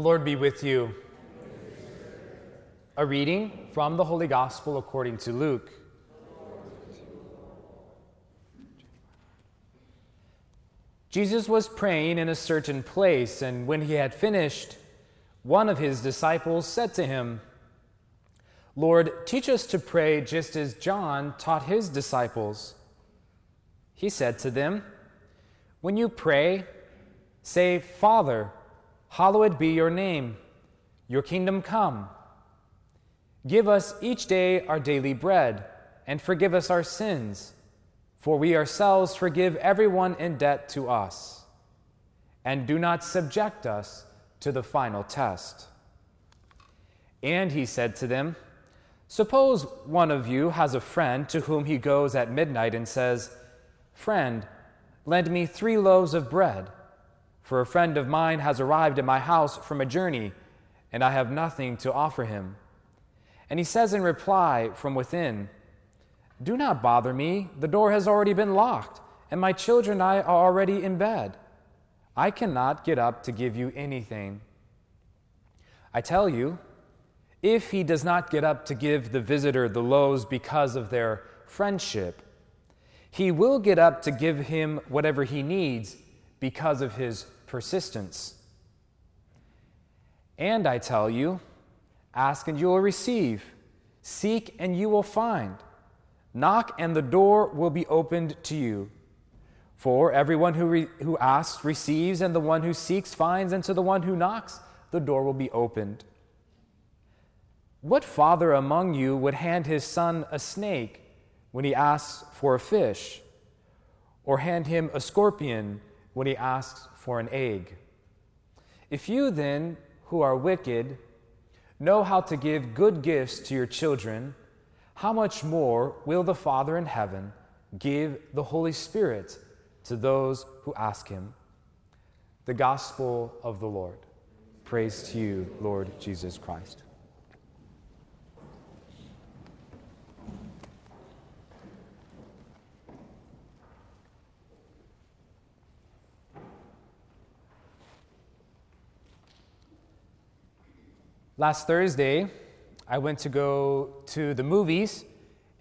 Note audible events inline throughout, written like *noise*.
Lord be with you. A reading from the Holy Gospel according to Luke. Jesus was praying in a certain place, and when he had finished, one of his disciples said to him, Lord, teach us to pray just as John taught his disciples. He said to them, When you pray, say, Father, hallowed be your name, your kingdom come. Give us each day our daily bread, and forgive us our sins, for we ourselves forgive everyone in debt to us. And do not subject us to the final test. And he said to them, Suppose one of you has a friend to whom he goes at midnight and says, Friend, lend me three loaves of bread, for a friend of mine has arrived at my house from a journey, and I have nothing to offer him. And he says in reply from within, Do not bother me, the door has already been locked, and my children and I are already in bed. I cannot get up to give you anything. I tell you, if he does not get up to give the visitor the loaves because of their friendship, he will get up to give him whatever he needs because of his persistence. And I tell you, ask and you will receive, seek and you will find, knock and the door will be opened to you. For everyone who, re- who asks receives, and the one who seeks finds, and to the one who knocks, the door will be opened. What father among you would hand his son a snake when he asks for a fish, or hand him a scorpion when he asks for an egg? If you then, who are wicked, know how to give good gifts to your children, how much more will the Father in heaven give the Holy Spirit to those who ask him? The Gospel of the Lord. Praise to you, Lord Jesus Christ. Last Thursday, I went to go to the movies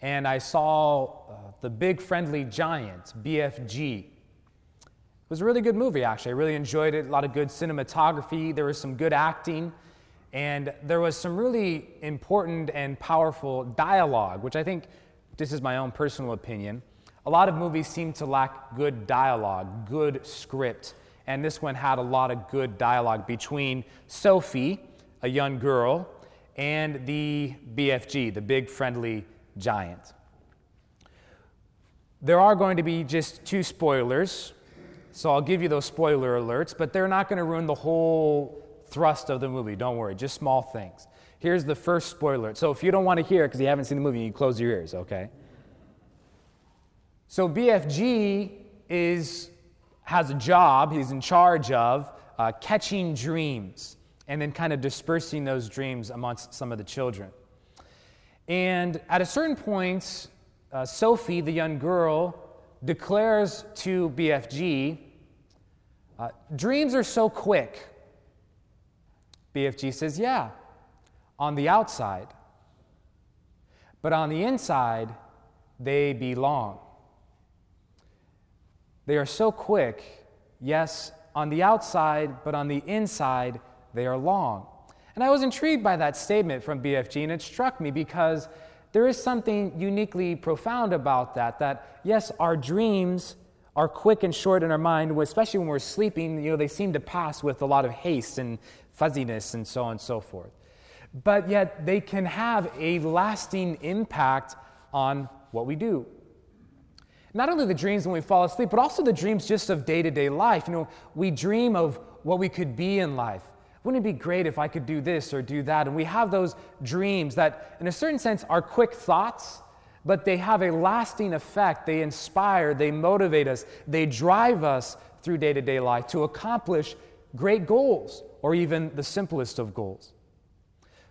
and I saw uh, The Big Friendly Giant, BFG. It was a really good movie, actually. I really enjoyed it. A lot of good cinematography, there was some good acting, and there was some really important and powerful dialogue, which I think, this is my own personal opinion. A lot of movies seem to lack good dialogue, good script, and this one had a lot of good dialogue between Sophie a young girl, and the BFG, the big friendly giant. There are going to be just two spoilers, so I'll give you those spoiler alerts, but they're not going to ruin the whole thrust of the movie. Don't worry, just small things. Here's the first spoiler. So if you don't want to hear it because you haven't seen the movie, you close your ears, okay? So BFG is has a job. He's in charge of uh, catching dreams and then kind of dispersing those dreams amongst some of the children. And at a certain point, uh, Sophie, the young girl, declares to BFG, uh, Dreams are so quick. BFG says, Yeah, on the outside. But on the inside, they belong. They are so quick, yes, on the outside, but on the inside, they are long. And I was intrigued by that statement from BFG, and it struck me because there is something uniquely profound about that. That, yes, our dreams are quick and short in our mind, especially when we're sleeping, you know, they seem to pass with a lot of haste and fuzziness and so on and so forth. But yet, they can have a lasting impact on what we do. Not only the dreams when we fall asleep, but also the dreams just of day to day life. You know, we dream of what we could be in life. Wouldn't it be great if I could do this or do that? And we have those dreams that, in a certain sense, are quick thoughts, but they have a lasting effect. They inspire, they motivate us, they drive us through day to day life to accomplish great goals or even the simplest of goals.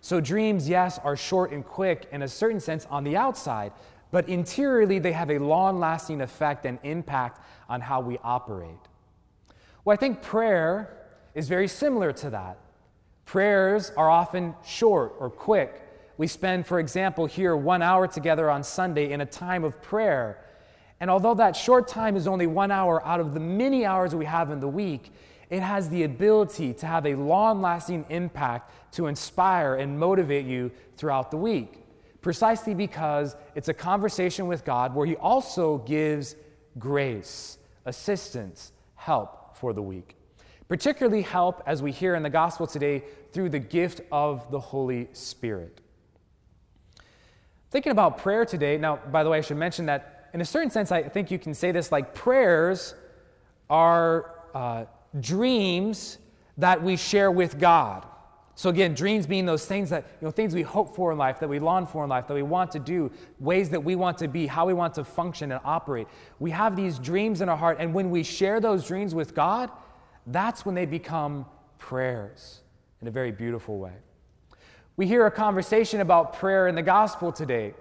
So, dreams, yes, are short and quick in a certain sense on the outside, but interiorly they have a long lasting effect and impact on how we operate. Well, I think prayer is very similar to that. Prayers are often short or quick. We spend, for example, here one hour together on Sunday in a time of prayer. And although that short time is only one hour out of the many hours we have in the week, it has the ability to have a long lasting impact to inspire and motivate you throughout the week. Precisely because it's a conversation with God where He also gives grace, assistance, help for the week. Particularly help, as we hear in the gospel today, through the gift of the Holy Spirit. Thinking about prayer today, now, by the way, I should mention that in a certain sense, I think you can say this like prayers are uh, dreams that we share with God. So again, dreams being those things that, you know, things we hope for in life, that we long for in life, that we want to do, ways that we want to be, how we want to function and operate. We have these dreams in our heart, and when we share those dreams with God, that's when they become prayers in a very beautiful way. We hear a conversation about prayer in the gospel today.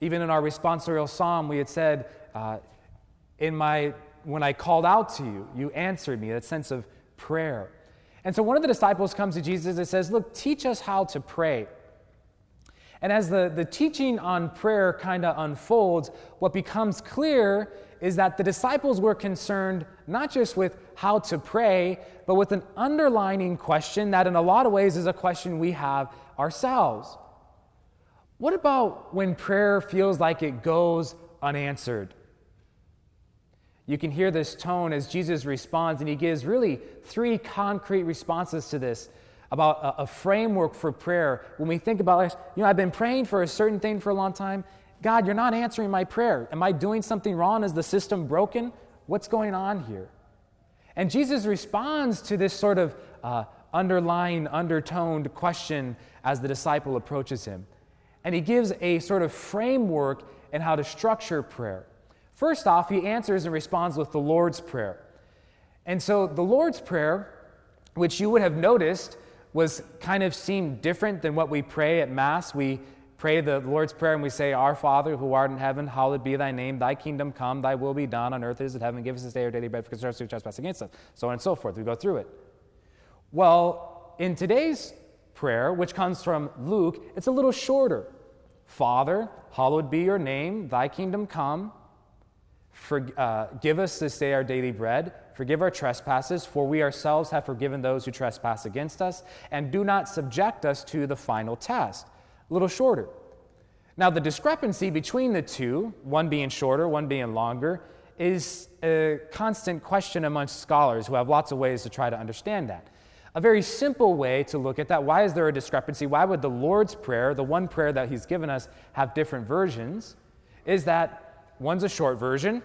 Even in our responsorial psalm, we had said, uh, in my when I called out to you, you answered me, that sense of prayer. And so one of the disciples comes to Jesus and says, Look, teach us how to pray. And as the, the teaching on prayer kind of unfolds, what becomes clear is that the disciples were concerned not just with how to pray, but with an underlining question that, in a lot of ways, is a question we have ourselves. What about when prayer feels like it goes unanswered? You can hear this tone as Jesus responds, and he gives really three concrete responses to this about a, framework for prayer. When we think about, you know, I've been praying for a certain thing for a long time. God, you're not answering my prayer. Am I doing something wrong? Is the system broken? What's going on here? And Jesus responds to this sort of uh, underlying, undertoned question as the disciple approaches him. And he gives a sort of framework in how to structure prayer. First off, he answers and responds with the Lord's Prayer. And so the Lord's Prayer, which you would have noticed was kind of seemed different than what we pray at Mass. We pray the Lord's Prayer and we say, Our Father who art in heaven, hallowed be thy name, thy kingdom come, thy will be done on earth as it is in heaven. Give us this day our daily bread, us our trespass against us, so on and so forth. We go through it. Well, in today's prayer, which comes from Luke, it's a little shorter. Father, hallowed be your name, thy kingdom come. For, uh, give us this day our daily bread. Forgive our trespasses, for we ourselves have forgiven those who trespass against us. And do not subject us to the final test. A little shorter. Now, the discrepancy between the two, one being shorter, one being longer, is a constant question amongst scholars who have lots of ways to try to understand that. A very simple way to look at that why is there a discrepancy? Why would the Lord's Prayer, the one prayer that He's given us, have different versions? Is that One's a short version,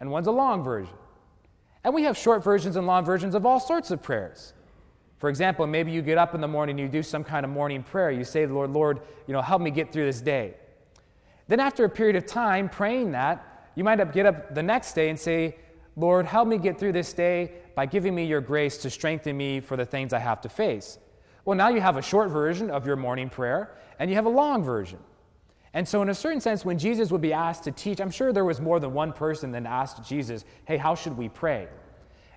and one's a long version. And we have short versions and long versions of all sorts of prayers. For example, maybe you get up in the morning, you do some kind of morning prayer. You say, Lord, Lord, you know, help me get through this day. Then after a period of time praying that, you might get up the next day and say, Lord, help me get through this day by giving me your grace to strengthen me for the things I have to face. Well, now you have a short version of your morning prayer, and you have a long version. And so, in a certain sense, when Jesus would be asked to teach, I'm sure there was more than one person that asked Jesus, Hey, how should we pray?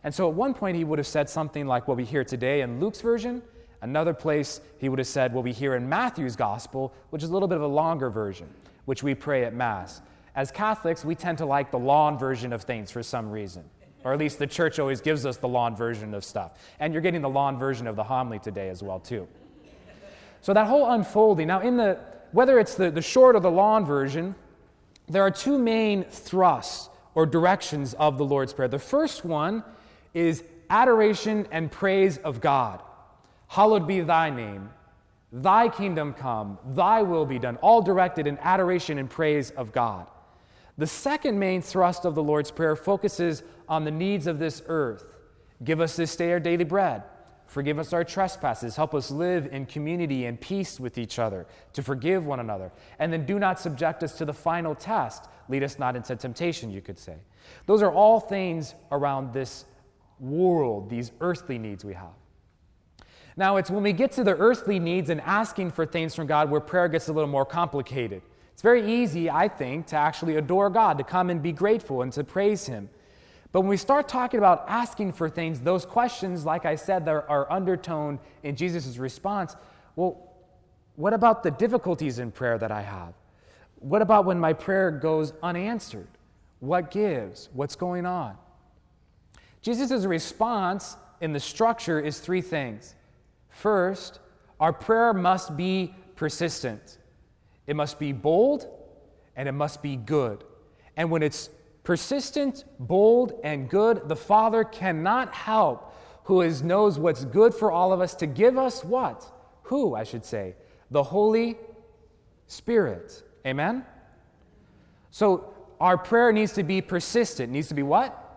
And so, at one point, he would have said something like what we hear today in Luke's version. Another place, he would have said what we hear in Matthew's gospel, which is a little bit of a longer version, which we pray at Mass. As Catholics, we tend to like the long version of things for some reason. Or at least the church always gives us the long version of stuff. And you're getting the long version of the homily today as well, too. So that whole unfolding. Now, in the whether it's the, the short or the long version, there are two main thrusts or directions of the Lord's Prayer. The first one is adoration and praise of God. Hallowed be thy name. Thy kingdom come, thy will be done, all directed in adoration and praise of God. The second main thrust of the Lord's Prayer focuses on the needs of this earth. Give us this day our daily bread. Forgive us our trespasses. Help us live in community and peace with each other, to forgive one another. And then do not subject us to the final test. Lead us not into temptation, you could say. Those are all things around this world, these earthly needs we have. Now, it's when we get to the earthly needs and asking for things from God where prayer gets a little more complicated. It's very easy, I think, to actually adore God, to come and be grateful and to praise Him. But when we start talking about asking for things, those questions, like I said, are, are undertoned in Jesus' response. Well, what about the difficulties in prayer that I have? What about when my prayer goes unanswered? What gives? What's going on? Jesus' response in the structure is three things. First, our prayer must be persistent, it must be bold, and it must be good. And when it's persistent, bold, and good, the Father cannot help who is, knows what's good for all of us to give us what? Who, I should say? The Holy Spirit. Amen? So our prayer needs to be persistent. Needs to be what?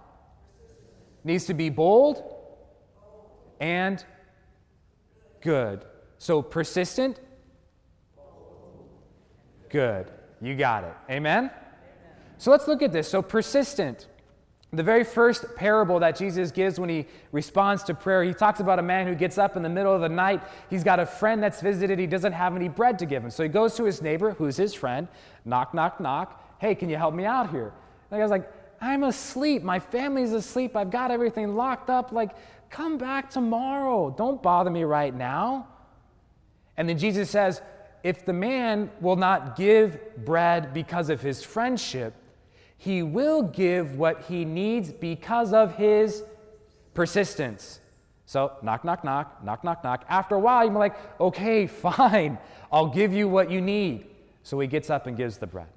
Needs to be bold and good. So persistent, good. You got it. Amen? So let's look at this. So persistent. The very first parable that Jesus gives when he responds to prayer, he talks about a man who gets up in the middle of the night. He's got a friend that's visited. He doesn't have any bread to give him. So he goes to his neighbor, who's his friend, knock, knock, knock. Hey, can you help me out here? And the guy's like, I'm asleep. My family's asleep. I've got everything locked up. Like, come back tomorrow. Don't bother me right now. And then Jesus says, if the man will not give bread because of his friendship, he will give what he needs because of his persistence. So, knock, knock, knock, knock, knock, knock. After a while, you're like, okay, *laughs* fine, I'll give you what you need. So he gets up and gives the bread.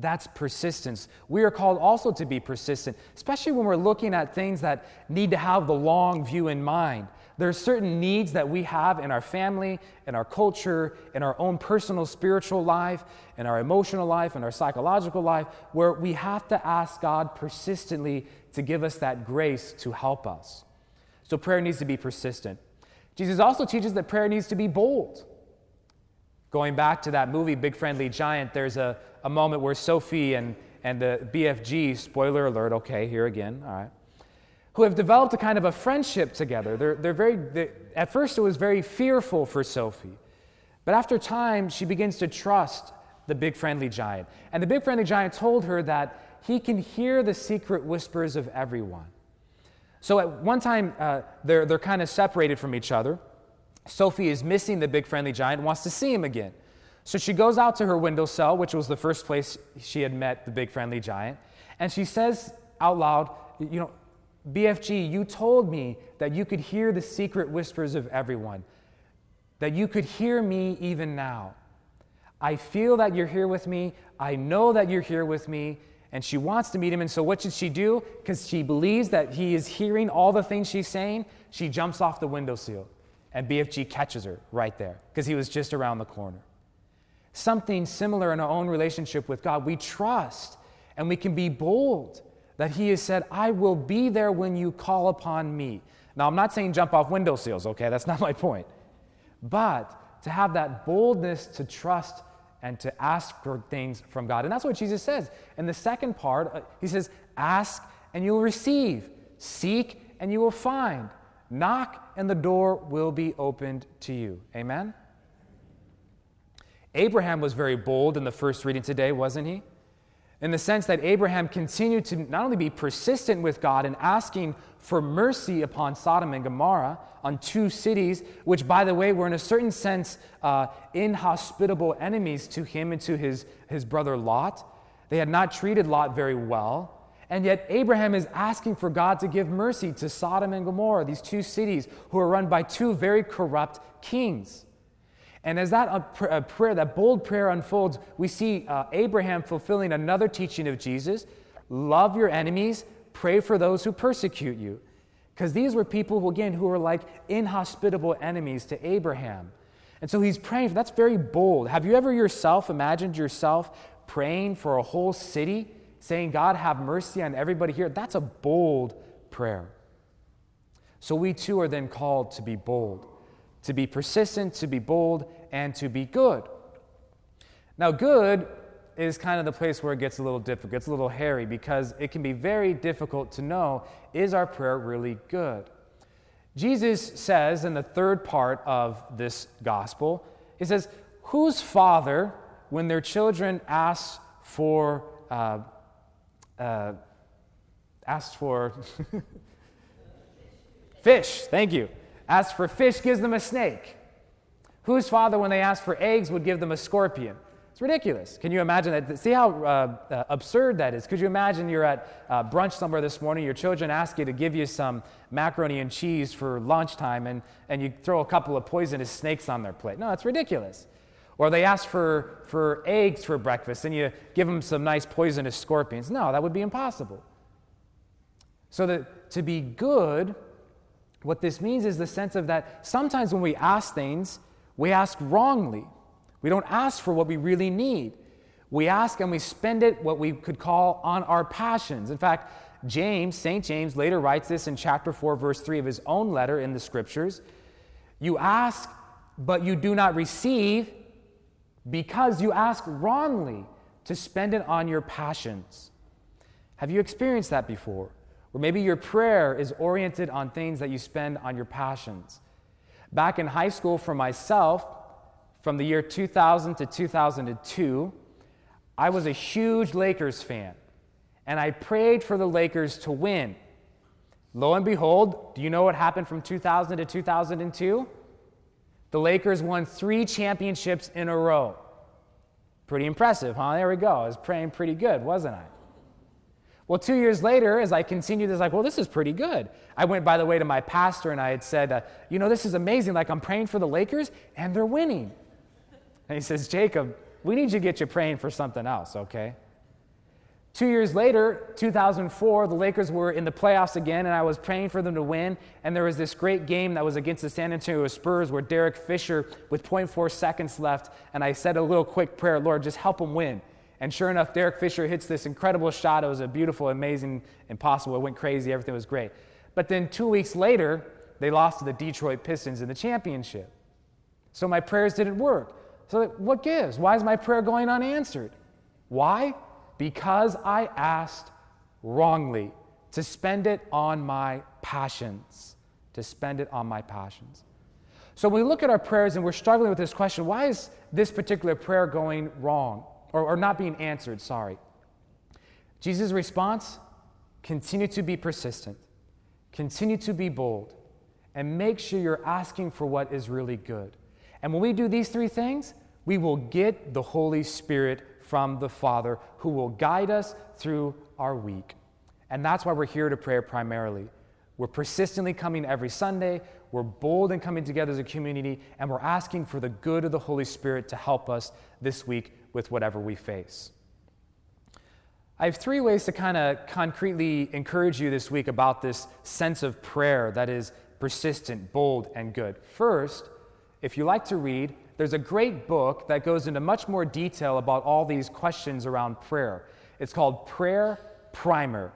That's persistence. We are called also to be persistent, especially when we're looking at things that need to have the long view in mind. There are certain needs that we have in our family, in our culture, in our own personal spiritual life, in our emotional life, in our psychological life, where we have to ask God persistently to give us that grace to help us. So prayer needs to be persistent. Jesus also teaches that prayer needs to be bold. Going back to that movie, Big Friendly Giant, there's a, a moment where Sophie and, and the BFG, spoiler alert, okay, here again, all right, who have developed a kind of a friendship together. They're, they're very, they, at first, it was very fearful for Sophie. But after time, she begins to trust the big friendly giant. And the big friendly giant told her that he can hear the secret whispers of everyone. So at one time, uh, they're, they're kind of separated from each other. Sophie is missing the big friendly giant, wants to see him again. So she goes out to her window windowsill, which was the first place she had met the big friendly giant, and she says out loud, You know, BFG, you told me that you could hear the secret whispers of everyone, that you could hear me even now. I feel that you're here with me. I know that you're here with me. And she wants to meet him. And so, what should she do? Because she believes that he is hearing all the things she's saying, she jumps off the windowsill and BFG catches her right there because he was just around the corner. Something similar in our own relationship with God. We trust and we can be bold that He has said, I will be there when you call upon me. Now, I'm not saying jump off window sills, okay? That's not *laughs* my point. But to have that boldness to trust and to ask for things from God. And that's what Jesus says. In the second part, uh, He says, Ask and you will receive, seek and you will find. Knock, and the door will be opened to you. Amen? Abraham was very bold in the first reading today, wasn't he? In the sense that Abraham continued to not only be persistent with God in asking for mercy upon Sodom and Gomorrah, on two cities, which, by the way, were in a certain sense uh, inhospitable enemies to him and to his, his brother Lot. They had not treated Lot very well. And yet, Abraham is asking for God to give mercy to Sodom and Gomorrah, these two cities who are run by two very corrupt kings. And as that prayer, that bold prayer unfolds, we see uh, Abraham fulfilling another teaching of Jesus love your enemies, pray for those who persecute you. Because these were people, again, who were like inhospitable enemies to Abraham. And so he's praying, that's very bold. Have you ever yourself imagined yourself praying for a whole city? saying, God, have mercy on everybody here, that's a bold prayer. So we too are then called to be bold, to be persistent, to be bold, and to be good. Now, good is kind of the place where it gets a little difficult, gets a little hairy, because it can be very difficult to know is our prayer really good? Jesus says in the third part of this gospel, he says, Whose father, when their children ask for uh, uh, asked for *laughs* fish, thank you. Asked for fish, gives them a snake. Whose father, when they asked for eggs, would give them a scorpion? It's ridiculous. Can you imagine that? See how uh, uh, absurd that is? Could you imagine you're at uh, brunch somewhere this morning, your children ask you to give you some macaroni and cheese for lunchtime, and, and you throw a couple of poisonous snakes on their plate? No, it's ridiculous. Or they ask for, for eggs for breakfast, and you give them some nice poisonous scorpions. No, that would be impossible. So that to be good, what this means is the sense of that sometimes when we ask things, we ask wrongly. We don't ask for what we really need. We ask and we spend it what we could call on our passions. In fact, James, St. James, later writes this in chapter 4, verse 3 of his own letter in the scriptures. You ask, but you do not receive because you ask wrongly to spend it on your passions. Have you experienced that before? Or maybe your prayer is oriented on things that you spend on your passions. Back in high school, for myself, from the year 2000 to 2002, I was a huge Lakers fan, and I prayed for the Lakers to win. Lo and behold, do you know what happened from 2000 to 2002? The Lakers won three championships in a row. Pretty impressive, huh? There we go. I was praying pretty good, wasn't I? Well, two years later, as I continued, I was like, well, this is pretty good. I went, by the way, to my pastor and I had said, uh, you know, this is amazing. Like, I'm praying for the Lakers and they're winning. And he says, Jacob, we need you to get you praying for something else, okay? Two years later, 2004, the Lakers were in the playoffs again, and I was praying for them to win. And there was this great game that was against the San Antonio Spurs where Derek Fisher, with 0.4 seconds left, and I said a little quick prayer Lord, just help them win. And sure enough, Derek Fisher hits this incredible shot. It was a beautiful, amazing, impossible. It went crazy. Everything was great. But then two weeks later, they lost to the Detroit Pistons in the championship. So my prayers didn't work. So, what gives? Why is my prayer going unanswered? Why? Because I asked wrongly to spend it on my passions. To spend it on my passions. So, when we look at our prayers and we're struggling with this question, why is this particular prayer going wrong or, or not being answered? Sorry. Jesus' response continue to be persistent, continue to be bold, and make sure you're asking for what is really good. And when we do these three things, we will get the Holy Spirit from the Father who will guide us through our week. And that's why we're here to pray primarily. We're persistently coming every Sunday. We're bold in coming together as a community, and we're asking for the good of the Holy Spirit to help us this week with whatever we face. I have three ways to kind of concretely encourage you this week about this sense of prayer that is persistent, bold, and good. First, if you like to read, there's a great book that goes into much more detail about all these questions around prayer. It's called Prayer Primer,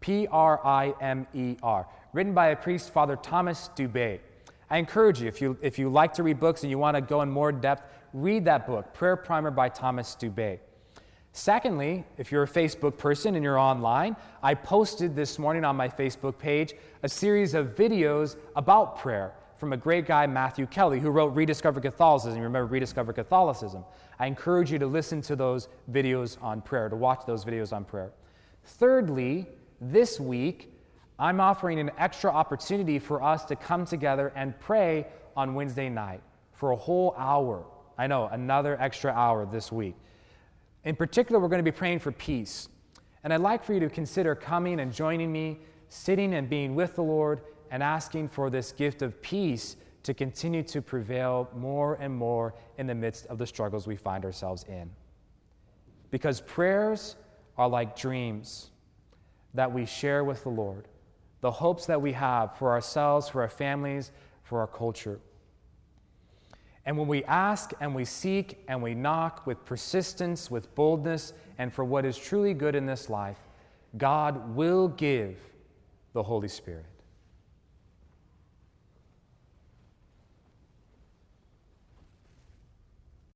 P R I M E R, written by a priest, Father Thomas Dubay. I encourage you, if you, if you like to read books and you want to go in more depth, read that book, Prayer Primer by Thomas Dubay. Secondly, if you're a Facebook person and you're online, I posted this morning on my Facebook page a series of videos about prayer from a great guy, Matthew Kelly, who wrote Rediscover Catholicism. You remember Rediscover Catholicism? I encourage you to listen to those videos on prayer, to watch those videos on prayer. Thirdly, this week, I'm offering an extra opportunity for us to come together and pray on Wednesday night for a whole hour. I know, another extra hour this week. In particular, we're going to be praying for peace. And I'd like for you to consider coming and joining me, sitting and being with the Lord, and asking for this gift of peace to continue to prevail more and more in the midst of the struggles we find ourselves in. Because prayers are like dreams that we share with the Lord, the hopes that we have for ourselves, for our families, for our culture. And when we ask and we seek and we knock with persistence, with boldness, and for what is truly good in this life, God will give the Holy Spirit.